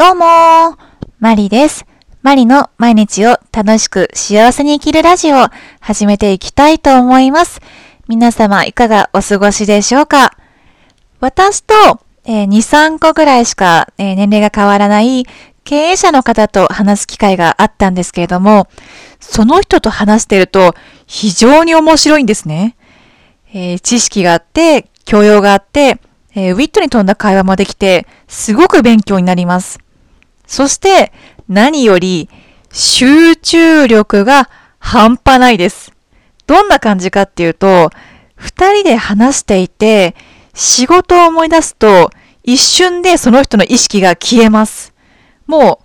どうもー、マリです。マリの毎日を楽しく幸せに生きるラジオを始めていきたいと思います。皆様いかがお過ごしでしょうか？私と、えー、2、3個ぐらいしか、えー、年齢が変わらない経営者の方と話す機会があったんですけれども、その人と話してると非常に面白いんですね。えー、知識があって、教養があって、え、ウィットに富んだ会話もできて、すごく勉強になります。そして、何より、集中力が半端ないです。どんな感じかっていうと、二人で話していて、仕事を思い出すと、一瞬でその人の意識が消えます。もう、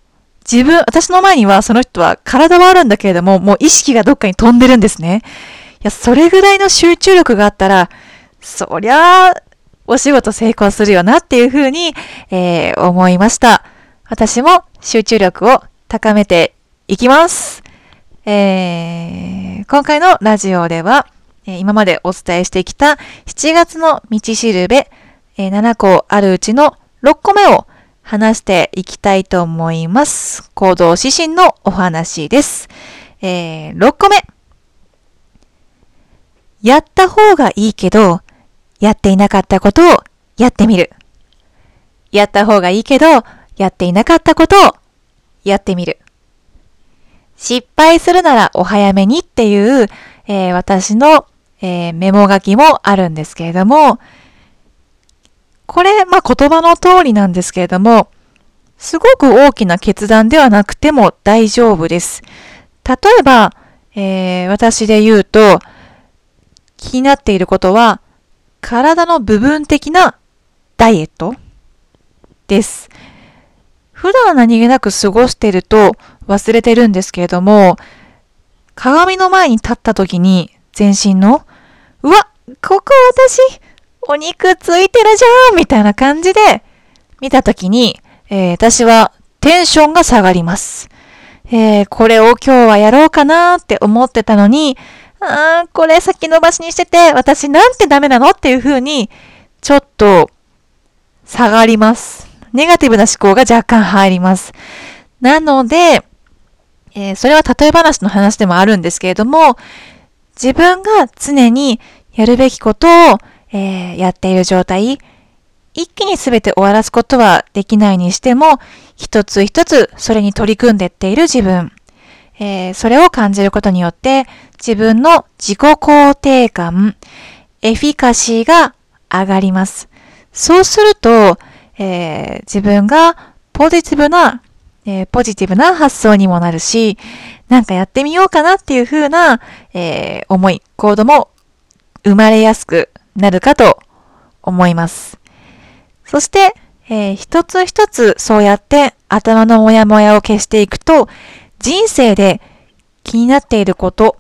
自分、私の前にはその人は体はあるんだけれども、もう意識がどっかに飛んでるんですね。いや、それぐらいの集中力があったら、そりゃあ、お仕事成功するよなっていうふうに、えー、思いました。私も集中力を高めていきます。えー、今回のラジオでは、え、今までお伝えしてきた7月の道しるべ、え、7個あるうちの6個目を話していきたいと思います。行動指針のお話です。えー、6個目。やった方がいいけど、やっていなかったことをやってみる。やった方がいいけど、やっていなかったことをやってみる。失敗するならお早めにっていう、えー、私の、えー、メモ書きもあるんですけれども、これ、まあ、言葉の通りなんですけれども、すごく大きな決断ではなくても大丈夫です。例えば、えー、私で言うと、気になっていることは、体の部分的なダイエットです。普段何気なく過ごしてると忘れてるんですけれども、鏡の前に立った時に全身の、うわ、ここ私、お肉ついてるじゃんみたいな感じで見た時に、えー、私はテンションが下がります。えー、これを今日はやろうかなって思ってたのに、あー、これ先延ばしにしてて、私なんてダメなのっていう風に、ちょっと、下がります。ネガティブな思考が若干入ります。なので、えー、それは例え話の話でもあるんですけれども、自分が常にやるべきことを、えー、やっている状態、一気に全て終わらすことはできないにしても、一つ一つそれに取り組んでっている自分、えー、それを感じることによって、自分の自己肯定感、エフィカシーが上がります。そうすると、えー、自分がポジティブな、えー、ポジティブな発想にもなるし、なんかやってみようかなっていう風な、えー、思い、行動も生まれやすくなるかと思います。そして、えー、一つ一つそうやって頭のモヤモヤを消していくと、人生で気になっていること、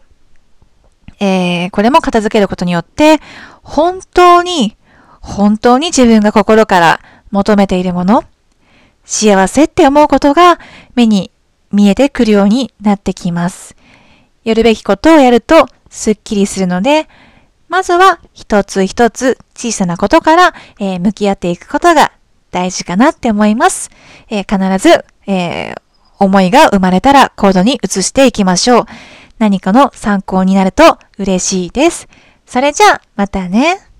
えー、これも片付けることによって、本当に、本当に自分が心から求めているもの、幸せって思うことが目に見えてくるようになってきます。やるべきことをやるとスッキリするので、まずは一つ一つ小さなことから、えー、向き合っていくことが大事かなって思います。えー、必ず、えー、思いが生まれたら行動に移していきましょう。何かの参考になると嬉しいです。それじゃあ、またね。